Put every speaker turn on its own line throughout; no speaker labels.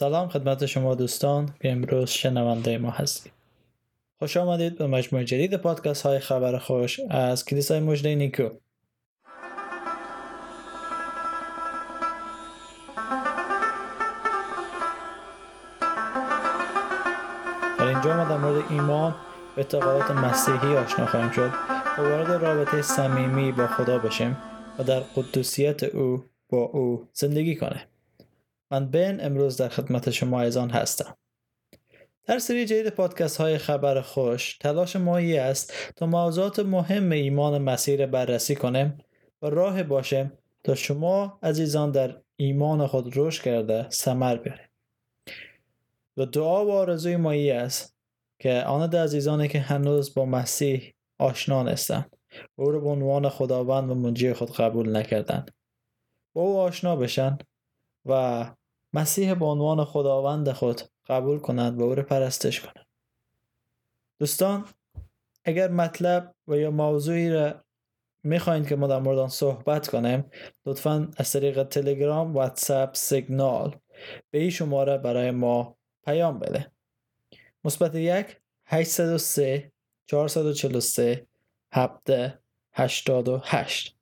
سلام خدمت شما دوستان که امروز شنونده ما هستید خوش آمدید به مجموعه جدید پادکست های خبر خوش از کلیسای مجده نیکو. در اینجا ما در مورد ایمان و اعتقادات مسیحی آشنا خواهیم شد و وارد رابطه صمیمی با خدا بشیم و در قدوسیت او با او زندگی کنه. من بن امروز در خدمت شما ایزان هستم. در سری جدید پادکست های خبر خوش تلاش مایی است تا موضوعات مهم ایمان مسیر بررسی کنیم و راه باشیم تا شما عزیزان در ایمان خود رشد کرده سمر بیاریم و دعا و آرزوی مایی است که آن عزیزانی که هنوز با مسیح آشنا نیستند و او را به عنوان خداوند و منجی خود قبول نکردند با او آشنا بشن و مسیح به عنوان خداوند خود قبول کنند و او را پرستش کنند دوستان اگر مطلب و یا موضوعی را می‌خواین که ما در مورد صحبت کنیم لطفا از طریق تلگرام واتساپ سیگنال به این شماره برای ما پیام بده. مثبت یک 803 443 17 88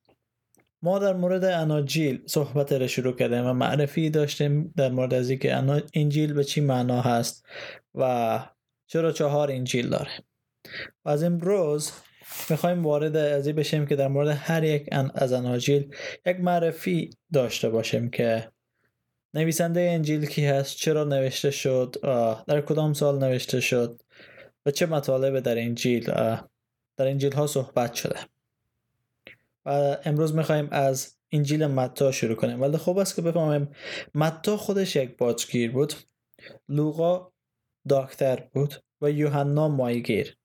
ما در مورد اناجیل صحبت را شروع کردیم و معرفی داشتیم در مورد از اینکه انجیل به چی معنا هست و چرا چهار انجیل داره. و از امروز می‌خوایم وارد از بشیم که در مورد هر یک از اناجیل یک معرفی داشته باشیم که نویسنده انجیل کی هست چرا نوشته شد در کدام سال نوشته شد و چه مطالب در انجیل در انجیل ها صحبت شده. و امروز می‌خوایم از انجیل متا شروع کنیم. ولی خوب است که بفهمیم متا خودش یک باجگیر بود لوقا داکتر بود و یوحنا مایگیر.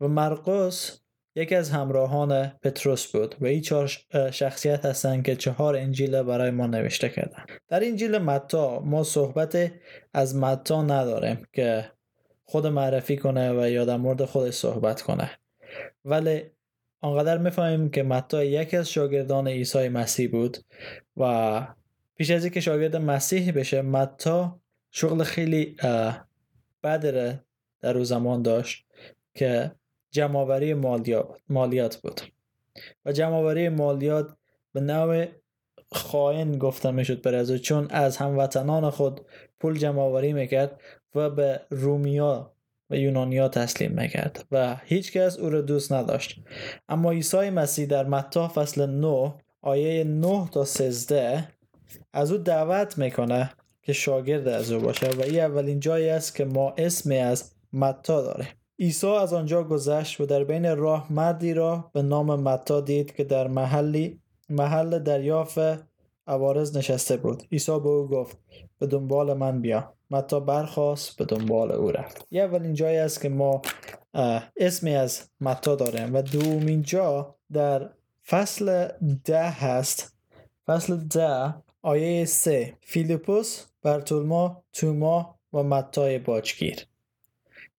و مرقس یکی از همراهان پتروس بود و این چهار شخصیت هستند که چهار انجیل برای ما نوشته کردن. در انجیل متا ما صحبت از متا نداریم که خود معرفی کنه و یا در مورد خودش صحبت کنه. ولی آنقدر می‌فهمیم که متا یکی از شاگردان عیسی مسیح بود و پیش از اینکه شاگرد مسیح بشه متا شغل خیلی بدره در او زمان داشت که جمعآوری مالیات بود. و جمعآوری مالیات به نوع خائن گفته می‌شد بر از چون از هموطنان خود پول جمعآوری می‌کرد و به رومیا و یونانیا تسلیم نکرد و هیچ کس او را دوست نداشت. اما عیسی مسیح در متا فصل 9 آیه 9 تا 13 از او دعوت می‌کنه که شاگرد از او باشه و این اولین جایی است که ما اسمی از متا داره عیسی از آنجا گذشت و در بین راه مردی را به نام متا دید که در محلی محل دریافت عوارض نشسته بود. عیسی به او گفت به دنبال من بیا. متا برخواست به دنبال او رفت. یه اولین جایی است که ما اسمی از متا داریم و دومین جا در فصل ده هست. فصل ده آیه سه. فیلیپوس برتولما توما و متای باجگیر.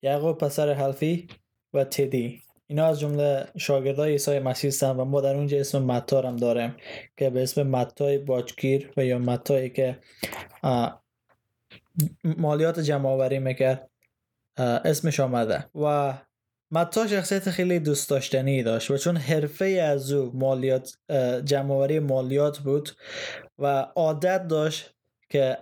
یعقوب پسر حلفی و تدی. اینا از جمله شاگردای عیسی مسیح هستن و ما در اونجا اسم متا هم داریم که به اسم متای باجگیر و یا متایی که مالیات جمع آوری می‌کرد اسمش آمده. و متا شخصیت خیلی دوست داشتنی داشت و چون حرفه از او مالیات جمع مالیات بود و عادت داشت که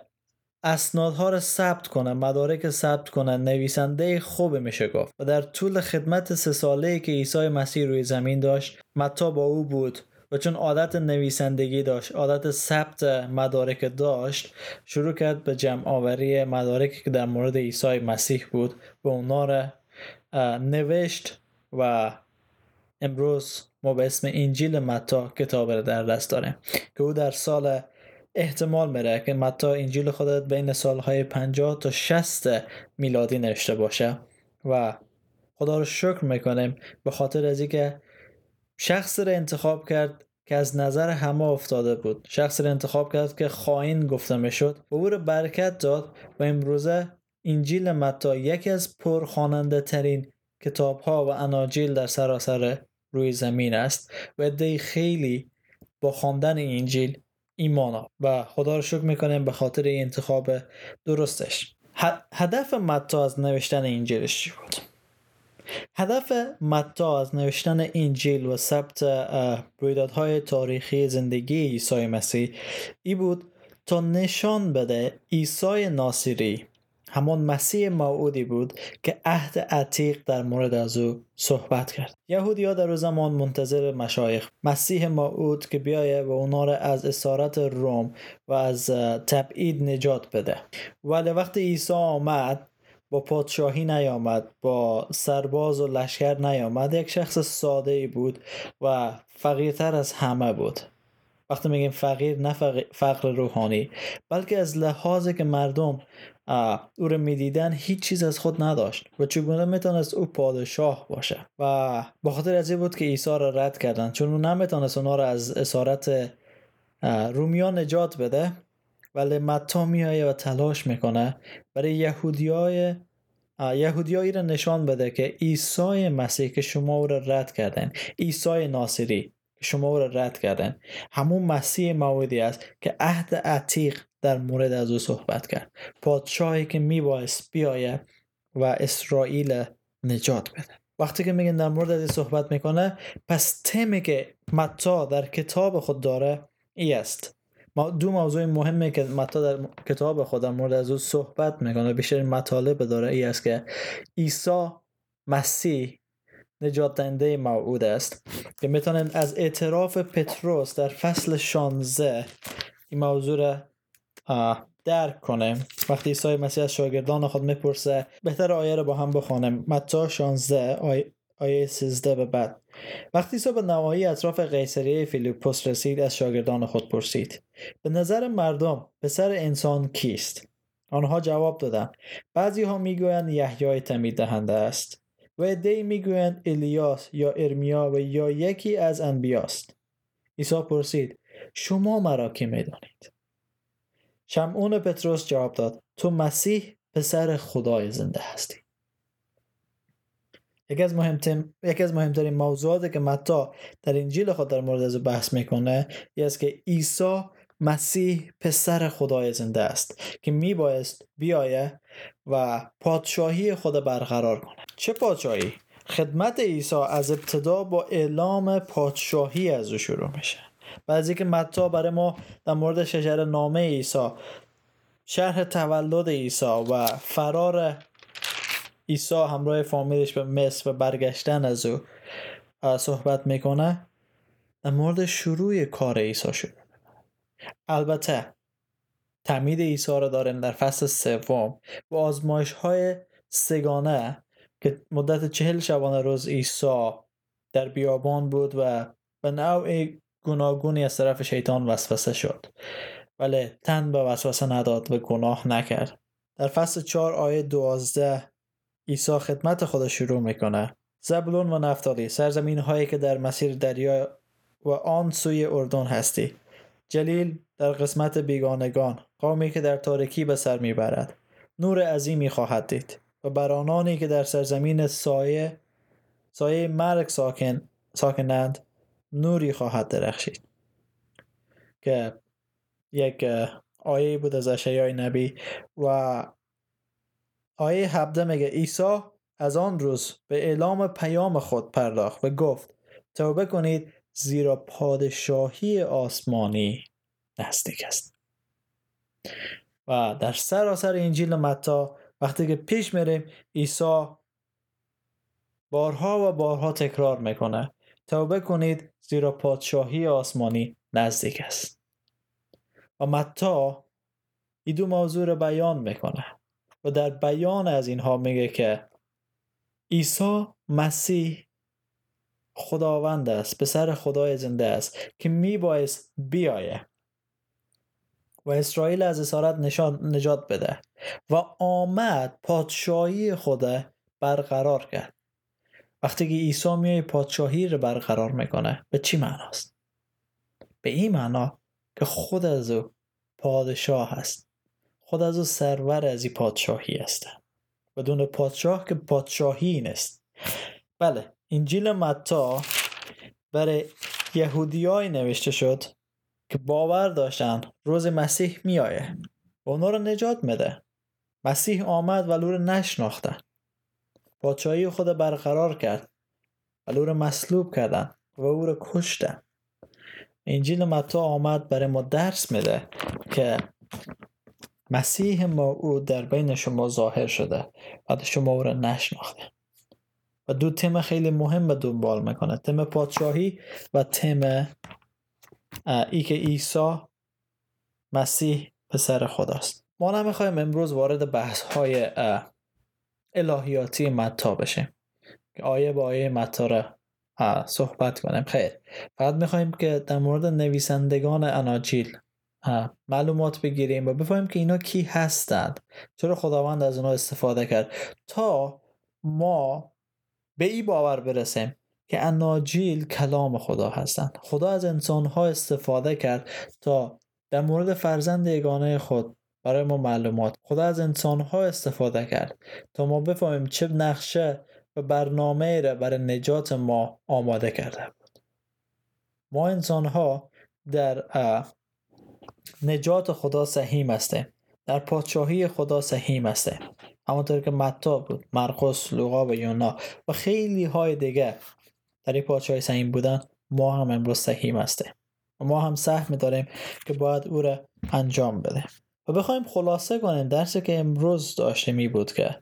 اسنادها رو ثبت کنه مدارک ثبت کنه نویسنده خوب میشه گفت. و در طول خدمت سه ساله که عیسی مسیح روی زمین داشت متا با او بود و چون عادت نویسندگی داشت عادت ثبت مدارک داشت شروع کرد به جمع آوری مدارکی که در مورد عیسی مسیح بود. و اونا را نوشت و امروز ما به اسم انجیل متا کتاب را در دست داریم. که او در سال احتمال میره که متا انجیل خودت بین سالهای 50 تا 60 میلادی نوشته باشه. و خدا رو شکر می‌کنیم به خاطر از اینکه شخص رو انتخاب کرد که از نظر همه افتاده بود. شخص رو انتخاب کرد که خائن گفته می‌شد. و او رو برکت داد و امروزه انجیل متا یکی از پرخواننده ترین کتاب ها و اناجیل در سراسر روی زمین است. و عده خیلی با خواندن انجیل ایمان و خدا رو شکر می‌کنیم به خاطر این انتخاب درستش. هدف متا از نوشتن انجیلش چی بود؟ هدف متا از نوشتن انجیل و ثبت رویدادهای تاریخی زندگی عیسی مسیح ای بود تا نشان بده عیسی ناصری همان مسیح موعودی بود که عهد عتیق در مورد از او صحبت کرد. یهودی ها در زمان منتظر مشایخ مسیح موعود که بیایه و اونا را از اسارت روم و از تبعید نجات بده. ولی وقتی عیسی آمد با پادشاهی نیامد با سرباز و لشکر نیامد یک شخص ساده ای بود و فقیرتر از همه بود. وقتی میگیم فقیر نه فقر روحانی بلکه از لحاظی که مردم او رو می‌دیدن هیچ چیز از خود نداشت و چگونه می‌تونست او پادشاه باشه؟ و با خاطر از بود که عیسی را رد کردن چون او نمی‌تونست اونا را از اسارت رومیان نجات بده ولی متا میایه و تلاش می‌کنه برای یهودیای یهودیایی را نشان بده که عیسی مسیح که شما او را رد کردن عیسی ناصری که شما او را رد کردن همون مسیح موعودی است که عهد عتیق در مورد از او صحبت کرد. پادشاهی که میبایست بیایه و اسرائیل نجات بده. وقتی که میگن در مورد از صحبت می‌کنه پس تمی که متا در کتاب خود داره ای است. دو موضوع مهمه که متا در کتاب خود در مورد از او صحبت می‌کنه بیشتر مطالب داره ای است که عیسی مسیح نجات دهنده موعود است. که می‌تونن از اعتراف پتروس در فصل 16 این موضوع را درک کنیم. وقتی عیسی مسیح از شاگردان خود می‌پرسه بهتر آیه رو با هم بخوانیم متا 16 آیه, آیه 13 به بعد. وقتی عیسی به نواحی اطراف قیصریه فیلیپوس رسید از شاگردان خود پرسید به نظر مردم پسر انسان کیست؟ آنها جواب دادند بعضی ها می‌گویند یحیای تمید دهنده است. و عدهای می‌گویند الیاس یا ارمیا و یا یکی از انبیاست. عیسی پرسید شما مرا که می‌دانید؟ شمعون پتروس جواب داد تو مسیح پسر خدای زنده هستی. یکی از مهمترین یکی از مهمترین موضوعاتی که متا در انجیل خود در مورد از بحث می‌کنه یه است که عیسی مسیح پسر خدای زنده است که میبایست بیایه و پادشاهی خود برقرار کنه. چه پادشاهی؟ خدمت عیسی از ابتدا با اعلام پادشاهی از او شروع میشه. بعضی که متا برای ما در مورد شجر نامه عیسی شرح تولد عیسی و فرار عیسی همراه فامیلش به مصر و برگشتن از او صحبت می‌کنه. در مورد شروع کار عیسی شد. البته تمید عیسی را داریم در فصل سوم و آزمایش های سگانه که مدت چهل شبانه روز عیسی در بیابان بود و به نوع گناگونی از طرف شیطان وسوسه شد. ولی تن به وسوسه نداد و گناه نکرد. در فصل چهار آیه دوازده عیسی خدمت خود شروع می‌کنه. زبلون و نفتالی سرزمین هایی که در مسیر دریا و آن سوی اردن هستی. جلیل در قسمت بیگانگان قومی که در تاریکی به سر می‌برد. نور عظیمی خواهد دید و بر آنانی که در سرزمین سایه سایه مرگ ساکن ساکنند نوری خواهد درخشید. که یک آیه بود از اشیای نبی و آیه هبده میگه عیسی از آن روز به اعلام پیام خود پرداخت و گفت توبه کنید زیرا پادشاهی آسمانی نزدیک است. و در سراسر انجیل متا وقتی که پیش میریم عیسی بارها و بارها تکرار می‌کنه. توبه کنید زیرا پادشاهی آسمانی نزدیک است. و متا این دو موضوع رو بیان می‌کنه و در بیان از اینها میگه که عیسی مسیح خداوند است پسر خدای زنده است که میبایست بیایه و اسرائیل از اسارت نجات بده و آمد پادشاهی خود برقرار کرد. وقتی که عیسی میای پادشاهی رو برقرار می‌کنه به چی معناست؟ به این معنا که خود از او پادشاه هست. خود از او سرور از این پادشاهی است بدون پادشاه که پادشاهی نیست. بله انجیل متا برای یهودیای نوشته شد که باور داشتن روز مسیح میایه و اونا رو نجات میده. مسیح آمد و لور نشناختن پادشاهی خود برقرار کرد و لور مسلوب کردن و او رو کشتن. انجیل متا آمد برای ما درس میده که مسیح ما او در بین شما ظاهر شده و شما او را نشناخته. و دو تم خیلی مهم به دنبال می‌کنه تم پادشاهی و تم ای که عیسی مسیح پسر خداست. ما نمی‌خوایم امروز وارد بحث های الهیاتی متا بشیم آیه با آیه متا را صحبت کنیم. خیر. فقط می‌خوایم که در مورد نویسندگان اناجیل معلومات بگیریم و بفهمیم که اینا کی هستند. چرا خداوند از اونا استفاده کرد؟ تا ما به این باور برسیم که اناجیل کلام خدا هستند. خدا از انسانها استفاده کرد تا در مورد فرزند یگانه خود برای ما معلومات. خدا از انسانها استفاده کرد تا ما بفهمیم چه نقشه و برنامه را برای نجات ما آماده کرده بود. ما انسانها در نجات خدا سهیم هستیم. در پادشاهی خدا سهیم هستیم. همونطور که متا بود مرقس لوقا و یونا و خیلی های دیگه در این پادشاهی سهیم بودن ما هم امروز سهیم هستیم. ما هم سهم داریم که باید او را انجام بده بخوایم خلاصه کنیم درسی که امروز داشته می بود که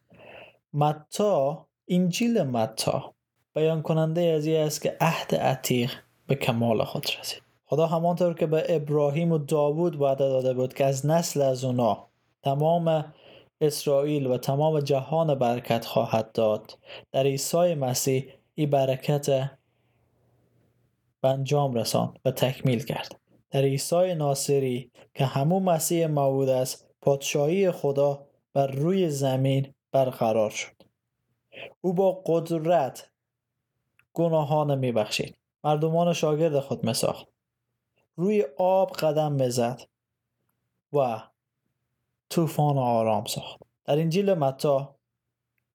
متا انجیل متا بیان کننده از است که عهد عتیق به کمال خود رسید. خدا همانطور که به ابراهیم و داوود وعده داده بود که از نسل از اونا تمام اسرائیل و تمام جهان برکت خواهد داد در عیسی مسیح این برکت به انجام رسان و تکمیل کرد. در عیسی ناصری که همون مسیح موعود است پادشاهی خدا بر روی زمین برقرار شد. او با قدرت گناهان میبخشید. مردمان شاگرد خود مساخت. روی آب قدم می‌زد و طوفان آرام ساخت. در انجیل متا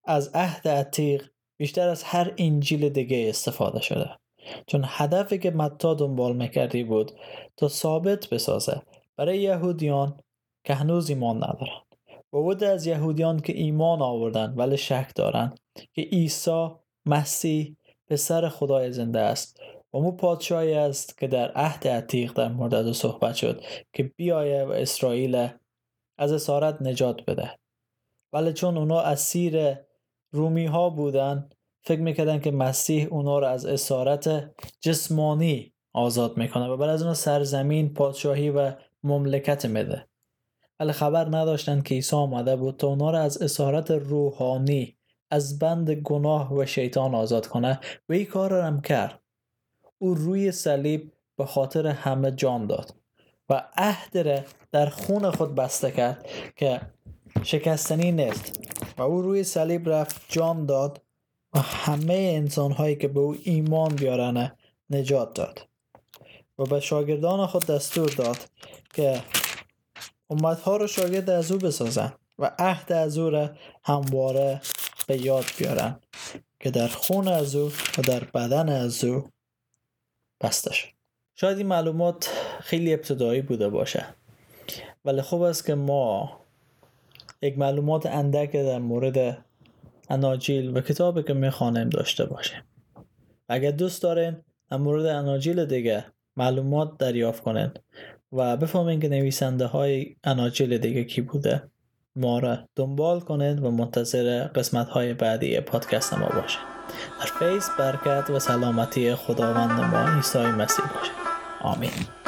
از عهد عتیق بیشتر از هر انجیل دیگه استفاده شده. چون هدفی که متا دنبال می‌کردی بود تا ثابت بسازه. برای یهودیان که هنوز ایمان ندارند بود از یهودیان که ایمان آوردن ولی شک دارند که عیسی مسیح پسر خدای زنده است. و مو پادشاهی است که در عهد عتیق در مورد او صحبت شد که بیایه و اسرائیل از اسارت نجات بده. ولی چون اونا اسیر رومی ها بودن فکر می‌کردن که مسیح اونا رو از اسارت جسمانی آزاد می‌کنه و بعد از اونا سرزمین پادشاهی و مملکت میده. ولی خبر نداشتن که عیسی آمده بود تا اونا رو از اسارت روحانی از بند گناه و شیطان آزاد کنه و این کار رو هم کرد. او روی صلیب به خاطر همه جان داد و عهد در خون خود بسته کرد که شکستنی نیست. و او روی صلیب رفت جان داد همه انسان هایی که به او ایمان بیارن نجات داد و به شاگردان خود دستور داد که امتها رو شاگرد از او بسازن و عهد از او را همواره به یاد بیارن که در خون از او و در بدن از او بسته شاید این معلومات خیلی ابتدایی بوده باشه ولی خوب است که ما یک معلومات اندک در مورد اناجیل و کتابی که می‌خوانیم داشته باشیم. اگر دوست دارین در مورد اناجیل دیگه معلومات دریافت کنین و بفهمین که نویسنده های اناجیل دیگه کی بوده. ما را دنبال کنید و منتظر قسمت های بعدی پادکست ما باشید در فیس برکت و سلامتی خداوند ما عیسی مسیح باشید آمین.